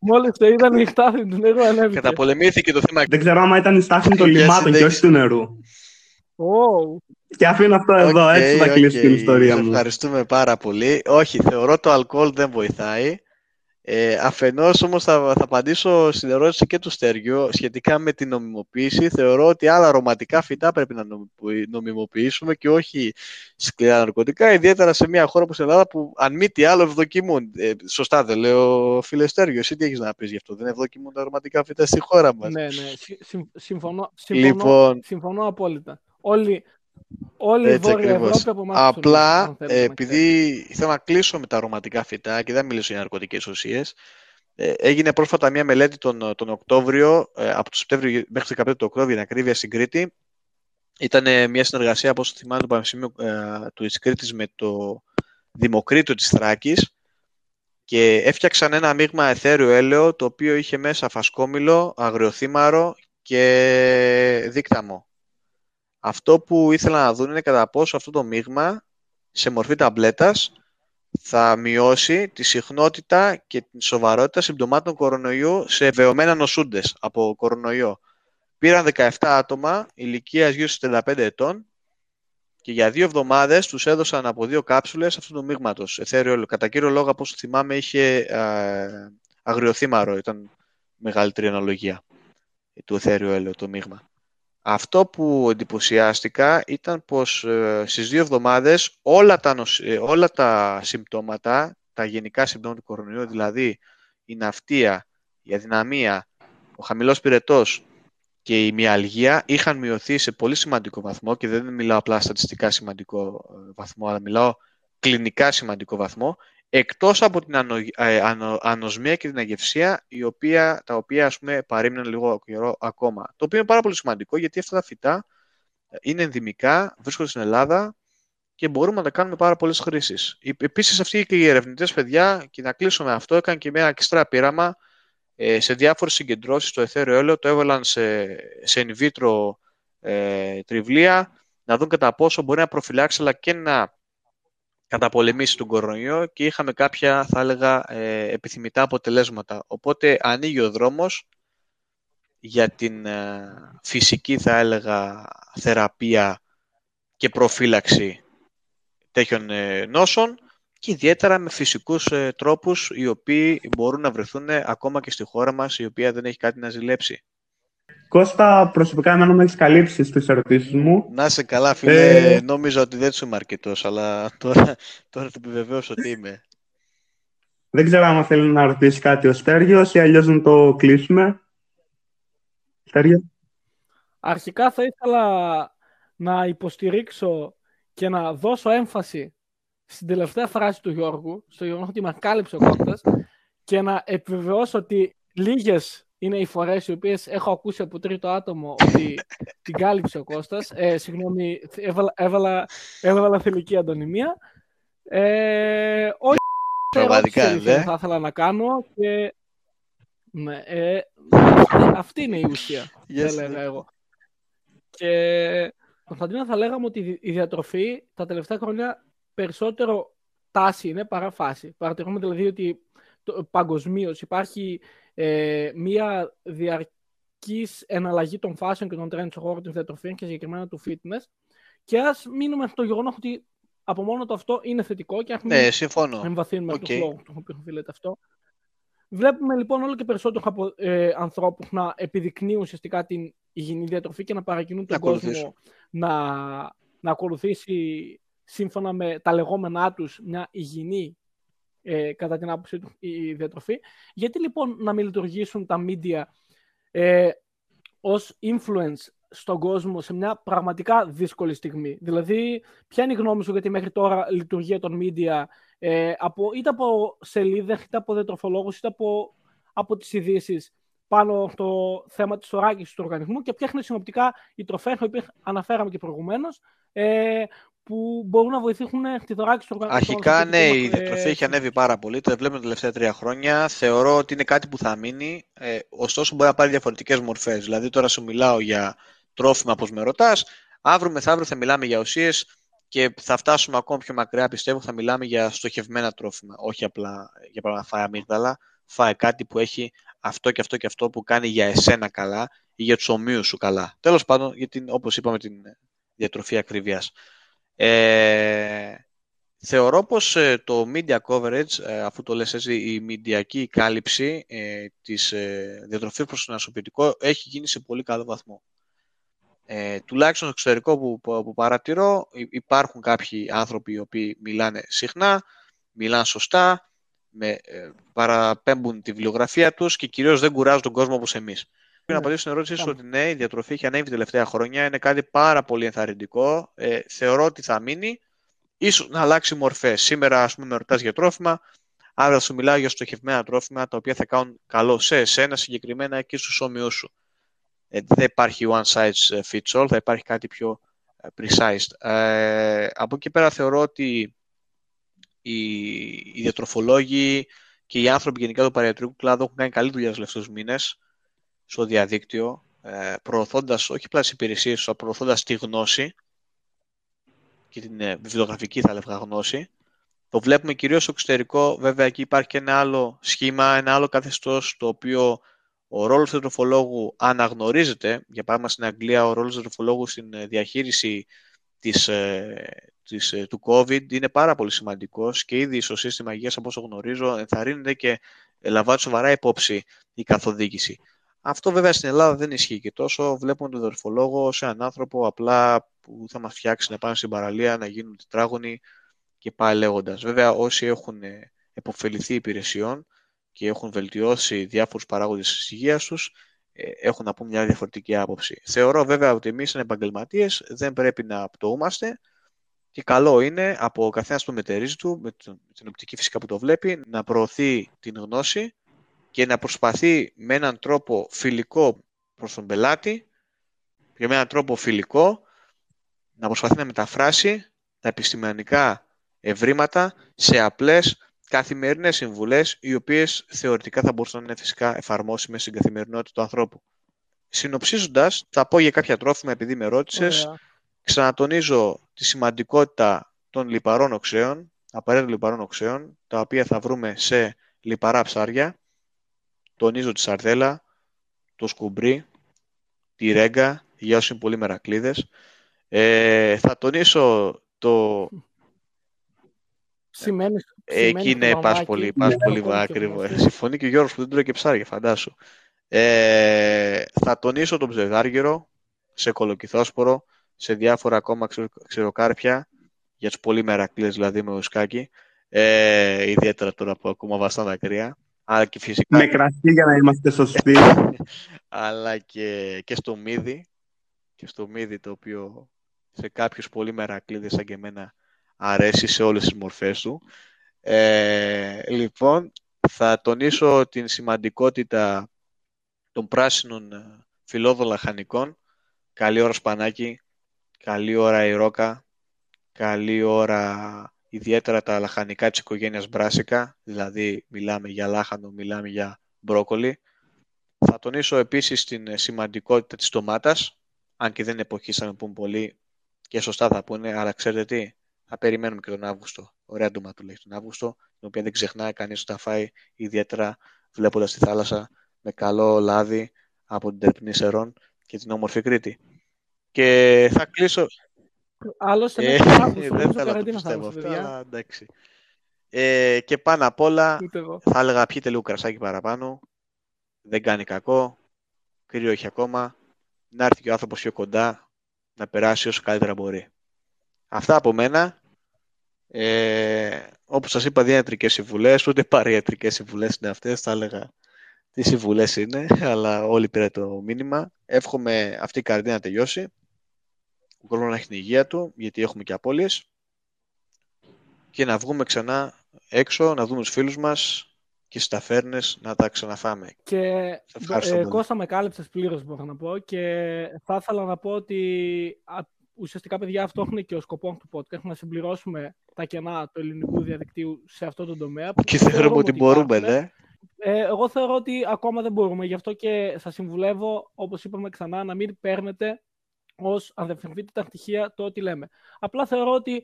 Μόλις σε είδαν η στάθμη του νερού ανέβηκε. Καταπολεμήθηκε το θέμα. Δεν ξέρω άμα ήταν η στάθμη των Για λιμάτων και όχι συνέχισε. του νερού. Ω, Και αφήνω αυτό εδώ, Οκ, έτσι θα οκ. κλείσει την ιστορία Σε μου. Ευχαριστούμε πάρα πολύ. Όχι, θεωρώ το αλκοόλ δεν βοηθάει. Ε, αφενός όμως θα, θα απαντήσω στην ερώτηση και του Στέργιου σχετικά με την νομιμοποίηση. Θεωρώ ότι άλλα αρωματικά φυτά πρέπει να νομιμοποιη- νομιμοποιήσουμε και όχι σκληρά ναρκωτικά, ιδιαίτερα σε μια χώρα όπως η Ελλάδα που αν μη τι άλλο ευδοκιμούν. Ε, σωστά δεν λέω φίλε Στέργιο, εσύ τι έχεις να πεις γι' αυτό, δεν ευδοκιμούν τα αρωματικά φυτά στη χώρα μας. ναι, ναι, συ- συμ- συμφωνώ, συμφωνώ, Λοιπόν, συμφωνώ απόλυτα. Όλοι, όλη η Έτσι Βόρεια ακριβώς. Ευρώπη από εμάς Απλά, αν θέλετε ε, να επειδή θέλω να κλείσω με τα αρωματικά φυτά και δεν μιλήσω για ναρκωτικές ουσίες, ε, έγινε πρόσφατα μια μελέτη τον, τον Οκτώβριο, ε, από το Σεπτέμβριο μέχρι το 15 του Οκτώβριο, για ακρίβεια στην Κρήτη. Ήταν ε, μια συνεργασία, όπως θυμάμαι, του Πανεπιστημίου ε, του της Κρήτης με το Δημοκρίτο της Θράκης και έφτιαξαν ένα μείγμα εθέριο έλαιο το οποίο είχε μέσα φασκόμηλο, αγριοθύμαρο και δίκταμο. Αυτό που ήθελα να δουν είναι κατά πόσο αυτό το μείγμα σε μορφή ταμπλέτας θα μειώσει τη συχνότητα και την σοβαρότητα συμπτωμάτων κορονοϊού σε βεωμένα νοσούντες από κορονοϊό. Πήραν 17 άτομα ηλικίας γύρω στις 35 ετών και για δύο εβδομάδες τους έδωσαν από δύο κάψουλες αυτού του μείγματος, εθέριο έλαιο. Κατά κύριο λόγο, από όσο θυμάμαι, είχε ε, αγριοθύμαρο, ήταν μεγαλύτερη αναλογία του εθέριου έλαιο το μείγμα. Αυτό που εντυπωσιάστηκα ήταν πως ε, στις δύο εβδομάδες όλα τα, νοσ- ε, όλα τα συμπτώματα, τα γενικά συμπτώματα του κορονοϊού, δηλαδή η ναυτία, η αδυναμία, ο χαμηλός πυρετός και η μυαλγία είχαν μειωθεί σε πολύ σημαντικό βαθμό και δεν μιλάω απλά στατιστικά σημαντικό ε, βαθμό, αλλά μιλάω κλινικά σημαντικό βαθμό, εκτός από την ανο, ε, ανο- ανοσμία και την αγευσία, η οποία, τα οποία ας πούμε παρήμεναν λίγο καιρό ακόμα. Το οποίο είναι πάρα πολύ σημαντικό γιατί αυτά τα φυτά ε, είναι ενδυμικά, βρίσκονται στην Ελλάδα και μπορούμε να τα κάνουμε πάρα πολλές χρήσεις. Ε, Επίσης αυτοί και οι ερευνητές παιδιά, και να κλείσω με αυτό, έκαναν και μια εξτρά πείραμα ε, σε διάφορες συγκεντρώσεις το εθέριο έλαιο, το έβαλαν σε, σε in vitro ε, τριβλία, να δουν κατά πόσο μπορεί να προφυλάξει αλλά και να καταπολεμήσει τον κορονοϊό και είχαμε κάποια, θα έλεγα, ε, επιθυμητά αποτελέσματα. Οπότε ανοίγει ο δρόμος για την ε, φυσική, θα έλεγα, θεραπεία και προφύλαξη τέτοιων ε, νόσων και ιδιαίτερα με φυσικούς ε, τρόπους οι οποίοι μπορούν να βρεθούν ακόμα και στη χώρα μας η οποία δεν έχει κάτι να ζηλέψει. Κώστα, προσωπικά εμένα με έχεις καλύψει στις ερωτήσεις μου. Να είσαι καλά, φίλε. Ε... Νόμιζα ότι δεν σου είμαι αρκετός, αλλά τώρα, τώρα το επιβεβαίωσα ότι είμαι. Δεν ξέρω αν θέλει να ρωτήσει κάτι ο Στέργιος ή αλλιώς να το κλείσουμε. Στέργιο. Αρχικά θα ήθελα να υποστηρίξω και να δώσω έμφαση στην τελευταία φράση του Γιώργου, στο γεγονός ότι με κάλυψε ο Κώστας και να επιβεβαιώσω ότι λίγες είναι οι φορές οι οποίες έχω ακούσει από τρίτο άτομο ότι την κάλυψε ο Κώστας. Ε, συγγνώμη, έβαλα, έβαλα, έβαλα θηλυκή αντωνυμία. Ε, όχι, Πραγματικά, δεν θα ήθελα να κάνω και... Ναι, ε, αυτή είναι η ουσία, yes, θα έλεγα εγώ. Και Κωνσταντίνα θα λέγαμε ότι η διατροφή τα τελευταία χρόνια περισσότερο τάση είναι παρά φάση. Παρατηρούμε δηλαδή ότι παγκοσμίως υπάρχει ε, μία διαρκής εναλλαγή των φάσεων και των τρέντων στον χώρο της διατροφής και συγκεκριμένα του fitness και ας μείνουμε στο γεγονός ότι από μόνο το αυτό είναι θετικό και έχουμε ναι, συμφωνώ. εμβαθύνουμε okay. το λόγο του οποίο οφείλεται αυτό. Βλέπουμε λοιπόν όλο και περισσότερο από ε, ανθρώπους να επιδεικνύουν ουσιαστικά την υγιεινή διατροφή και να παρακινούν τον κόσμο να, να ακολουθήσει σύμφωνα με τα λεγόμενά τους μια υγιεινή ε, κατά την άποψή του η διατροφή. Γιατί λοιπόν να μην λειτουργήσουν τα media ε, ως influence στον κόσμο σε μια πραγματικά δύσκολη στιγμή; Δηλαδή, ποια είναι η γνώμη σου για τη μέχρι τώρα λειτουργία των media ε, από, είτε από σελίδες, είτε από διατροφολόγους, είτε από, από τις ειδήσεις πάνω στο θέμα της οράκησης του οργανισμού και ποια είναι συνοπτικά οι τροφές, που αναφέραμε και προηγουμένως, ε, που μπορούν να βοηθήσουν τη δωράκιση του οργανισμού. Αρχικά, ναι, η διατροφή έχει ανέβει πάρα πολύ. Το βλέπουμε τα τελευταία τρία χρόνια. Θεωρώ ότι είναι κάτι που θα μείνει. Ε, ωστόσο, μπορεί να πάρει διαφορετικές μορφές. Δηλαδή, τώρα σου μιλάω για τρόφιμα, όπως με ρωτάς. Αύριο μεθαύριο θα μιλάμε για ουσίες και θα φτάσουμε ακόμα πιο μακριά, πιστεύω, θα μιλάμε για στοχευμένα τρόφιμα. Όχι απλά για παράδειγμα φάει αμύγδαλα, φάει κάτι που έχει αυτό και αυτό και αυτό που κάνει για εσένα καλά ή για τους ομοίους σου καλά. Τέλος πάντων, για την, όπως είπαμε, την διατροφή ακριβίας. Ε, θεωρώ πως ε, το media coverage, ε, αφού το λες έτσι, η μηντιακή κάλυψη ε, της ε, διατροφής προς τον ασωπητικό έχει γίνει σε πολύ καλό βαθμό. Ε, τουλάχιστον στο εξωτερικό που, που, παρατηρώ υπάρχουν κάποιοι άνθρωποι οι οποίοι μιλάνε συχνά, μιλάνε σωστά, με, ε, παραπέμπουν τη βιβλιογραφία τους και κυρίως δεν κουράζουν τον κόσμο όπως εμείς. Να απαντήσω στην ερώτησή σου ότι ναι, η διατροφή έχει ανέβει τελευταία χρόνια. Είναι κάτι πάρα πολύ ενθαρρυντικό. Ε, θεωρώ ότι θα μείνει. Ίσως να αλλάξει μορφές. Σήμερα, ας πούμε, με ρωτάς για τρόφιμα. Αύριο θα σου μιλάω για στοχευμένα τρόφιμα τα οποία θα κάνουν καλό σε εσένα συγκεκριμένα και στους όμοιου σου. Ε, δεν υπάρχει one size fits all, θα υπάρχει κάτι πιο ε, precise. Ε, από εκεί πέρα θεωρώ ότι οι, οι διατροφολόγοι και οι άνθρωποι γενικά του παριατρικού κλάδου έχουν κάνει καλή δουλειά τους τελευταίους μήνες στο διαδίκτυο, ε, προωθώντας όχι απλά τις υπηρεσίες αλλά προωθώντας τη γνώση και την ε, βιβλιογραφική θα έλεγα γνώση. Το βλέπουμε κυρίως στο εξωτερικό, βέβαια εκεί υπάρχει και ένα άλλο σχήμα, ένα άλλο καθεστώς το οποίο ο ρόλος του τροφολόγου αναγνωρίζεται. Για παράδειγμα στην Αγγλία ο ρόλος του τροφολόγου στην ε, διαχείριση της, της, του COVID είναι πάρα πολύ σημαντικός και ήδη στο σύστημα υγείας από όσο γνωρίζω ενθαρρύνεται και λαμβάνει σοβαρά υπόψη η καθοδήγηση. Αυτό βέβαια στην Ελλάδα δεν ισχύει και τόσο. Βλέπουμε τον δορυφολόγο σε έναν άνθρωπο απλά που θα μας φτιάξει να πάνε στην παραλία, να γίνουν τετράγωνοι και πάει λέγοντας. Βέβαια όσοι έχουν ε, επωφεληθεί υπηρεσιών και έχουν βελτιώσει διάφορους παράγοντες της υγείας τους, ε, έχουν να πούμε μια διαφορετική άποψη. Θεωρώ βέβαια ότι εμείς σαν επαγγελματίες δεν πρέπει να πτωούμαστε και καλό είναι από ο καθένα που μετερίζει του, με την οπτική φυσικά που το βλέπει, να προωθεί την γνώση και να προσπαθεί με έναν τρόπο φιλικό προς τον πελάτη και με έναν τρόπο φιλικό να προσπαθεί να μεταφράσει τα επιστημονικά ευρήματα σε απλές καθημερινές συμβουλές οι οποίες θεωρητικά θα μπορούσαν να είναι φυσικά εφαρμόσιμες στην καθημερινότητα του ανθρώπου. Συνοψίζοντας, θα πω για κάποια τρόφιμα επειδή με ρώτησες. Ξανατονίζω τη σημαντικότητα των λιπαρών οξέων, απαραίτητο λιπαρών οξέων, τα οποία θα βρούμε σε λιπαρά ψάρια, τονίζω τη σαρδέλα, το σκουμπρί, τη ρέγγα, για όσοι είναι πολύ μερακλείδες. Ε, θα τονίσω το... Σημαίνει, Εκεί είναι πας πολύ, πας πολύ βάκρυβο. Συμφωνεί και ο Γιώργος που δεν τρώει και ψάρια, φαντάσου. Ε, θα τονίσω τον ψευδάργυρο σε κολοκυθόσπορο, σε διάφορα ακόμα ξεροκάρπια, για τους πολύ μερακλείδες δηλαδή με ουσκάκι. Ε, ιδιαίτερα τώρα που ακούμε βαστά δακρύα. Αλλά και φυσικά... Με κρασί για να είμαστε σωστοί. αλλά και, και στο μύδι. Και στο μύδι το οποίο σε κάποιους πολύ μερακλείδες σαν και εμένα αρέσει σε όλες τις μορφές του. Ε, λοιπόν, θα τονίσω την σημαντικότητα των πράσινων ε, φιλόδων λαχανικών. Καλή ώρα σπανάκι, καλή ώρα η ρόκα, καλή ώρα ιδιαίτερα τα λαχανικά της οικογένειας μπράσικα, δηλαδή μιλάμε για λάχανο, μιλάμε για μπρόκολι. Θα τονίσω επίσης την σημαντικότητα της ντομάτας, αν και δεν εποχή θα με πούν πολύ και σωστά θα πούνε, αλλά ξέρετε τι, θα περιμένουμε και τον Αύγουστο. Ωραία λέει τον Αύγουστο, την οποία δεν ξεχνάει κανείς ότι θα φάει ιδιαίτερα βλέποντας τη θάλασσα με καλό λάδι από την Τερπνή Σερών και την όμορφη Κρήτη. Και θα κλείσω... Άλλωστε, ε, δεν θέλω να το πιστεύω αυτό, αλλά εντάξει. Ε, και πάνω απ' όλα θα έλεγα πιείτε λίγο κρασάκι παραπάνω. Δεν κάνει κακό. Κρύο έχει ακόμα. Να έρθει και ο άνθρωπος πιο κοντά να περάσει όσο καλύτερα μπορεί. Αυτά από μένα. Ε, όπως σας είπα, δεν ιατρικές συμβουλές, ούτε παριατρικές συμβουλές είναι αυτές. Θα έλεγα τι συμβουλές είναι, αλλά όλοι πήραν το μήνυμα. Εύχομαι αυτή η καρδιά να τελειώσει. Ο κόσμος να έχει την υγεία του, γιατί έχουμε και απώλειες. Και να βγούμε ξανά έξω, να δούμε τους φίλους μας και στις ταφέρνες να τα ξαναφάμε. Και ε, Κώστα με κάλυψες πλήρως, μπορώ να πω. Και θα ήθελα να πω ότι ουσιαστικά, παιδιά, αυτό είναι και ο σκοπός του podcast, να συμπληρώσουμε τα κενά του ελληνικού διαδικτύου σε αυτό το τομέα. Και θεωρούμε ότι μπορούμε, ναι. Ε, εγώ θεωρώ ότι ακόμα δεν μπορούμε. Γι' αυτό και σα συμβουλεύω, όπως είπαμε ξανά, να μην παίρνετε ως τα στοιχεία το ότι λέμε. Απλά θεωρώ ότι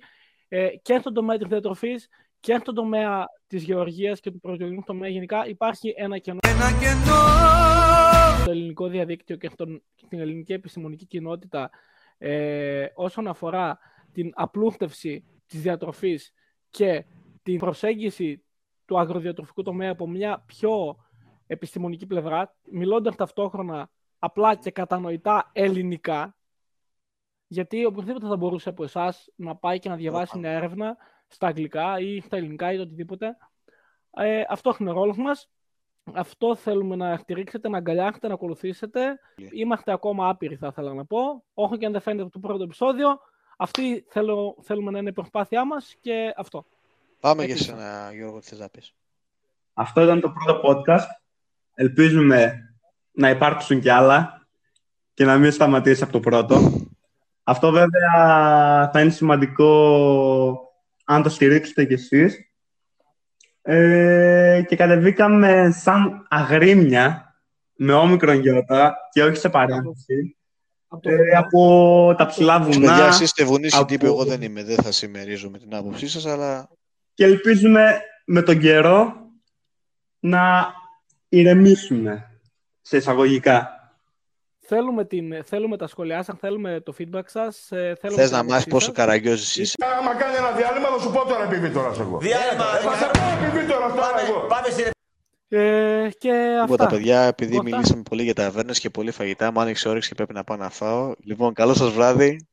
ε, και στον τομέα της διατροφής και στον τομέα της γεωργίας και του πρωτογενούς τομέα γενικά υπάρχει ένα κενό. Ένα κενό! Στο ελληνικό διαδίκτυο και στον, στην ελληνική επιστημονική κοινότητα ε, όσον αφορά την απλούστευση της διατροφής και την προσέγγιση του αγροδιατροφικού τομέα από μια πιο επιστημονική πλευρά, μιλώντας ταυτόχρονα απλά και κατανοητά ελληνικά, γιατί οποιοδήποτε θα μπορούσε από εσάς να πάει και να διαβάσει μια έρευνα στα αγγλικά ή στα ελληνικά ή οτιδήποτε. Ε, αυτό είναι ο ρόλος μας. Αυτό θέλουμε να στηρίξετε, να αγκαλιάσετε, να ακολουθήσετε. Είμαστε ακόμα άπειροι, θα ήθελα να πω. Όχι και αν δεν φαίνεται από το πρώτο επεισόδιο. Αυτή θέλω, θέλουμε να είναι η προσπάθειά μας και αυτό. Πάμε για σένα, Γιώργο, τι θες να πεις. Αυτό ήταν το πρώτο podcast. Ελπίζουμε να υπάρξουν κι άλλα και να μην σταματήσει από το πρώτο. Αυτό βέβαια θα είναι σημαντικό αν το στηρίξετε κι εσείς. Ε, και κατεβήκαμε σαν αγρίμια με όμικρον γιώτα και όχι σε παρένθεση. Από, ε, από τα ψηλά βουνά. Παιδιά, εσείς είστε βουνή από... τύπου, εγώ δεν είμαι, δεν θα συμμερίζω με την άποψή σας, αλλά... Και ελπίζουμε με τον καιρό να ηρεμήσουμε σε εισαγωγικά. Θέλουμε, την, θέλουμε τα σχόλιά σας, θέλουμε το feedback σας. Ε, θέλουμε Θες να μάθεις πόσο καραγκιόζης είσαι. Άμα κάνει ένα διάλειμμα θα σου πω τώρα επιβεί τώρα εγώ. Διάλειμμα. Θα σε πω επιβεί τώρα εγώ. Πάμε στην ε, και αυτά. Λοιπόν, τα παιδιά, επειδή Οπότε... μιλήσαμε πολύ για ταβέρνες και πολύ φαγητά, μου άνοιξε όρεξη και πρέπει να πάω να φάω. Λοιπόν, καλό σας βράδυ.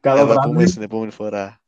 Καλό βράδυ. Θα τα πούμε στην επόμενη φορά.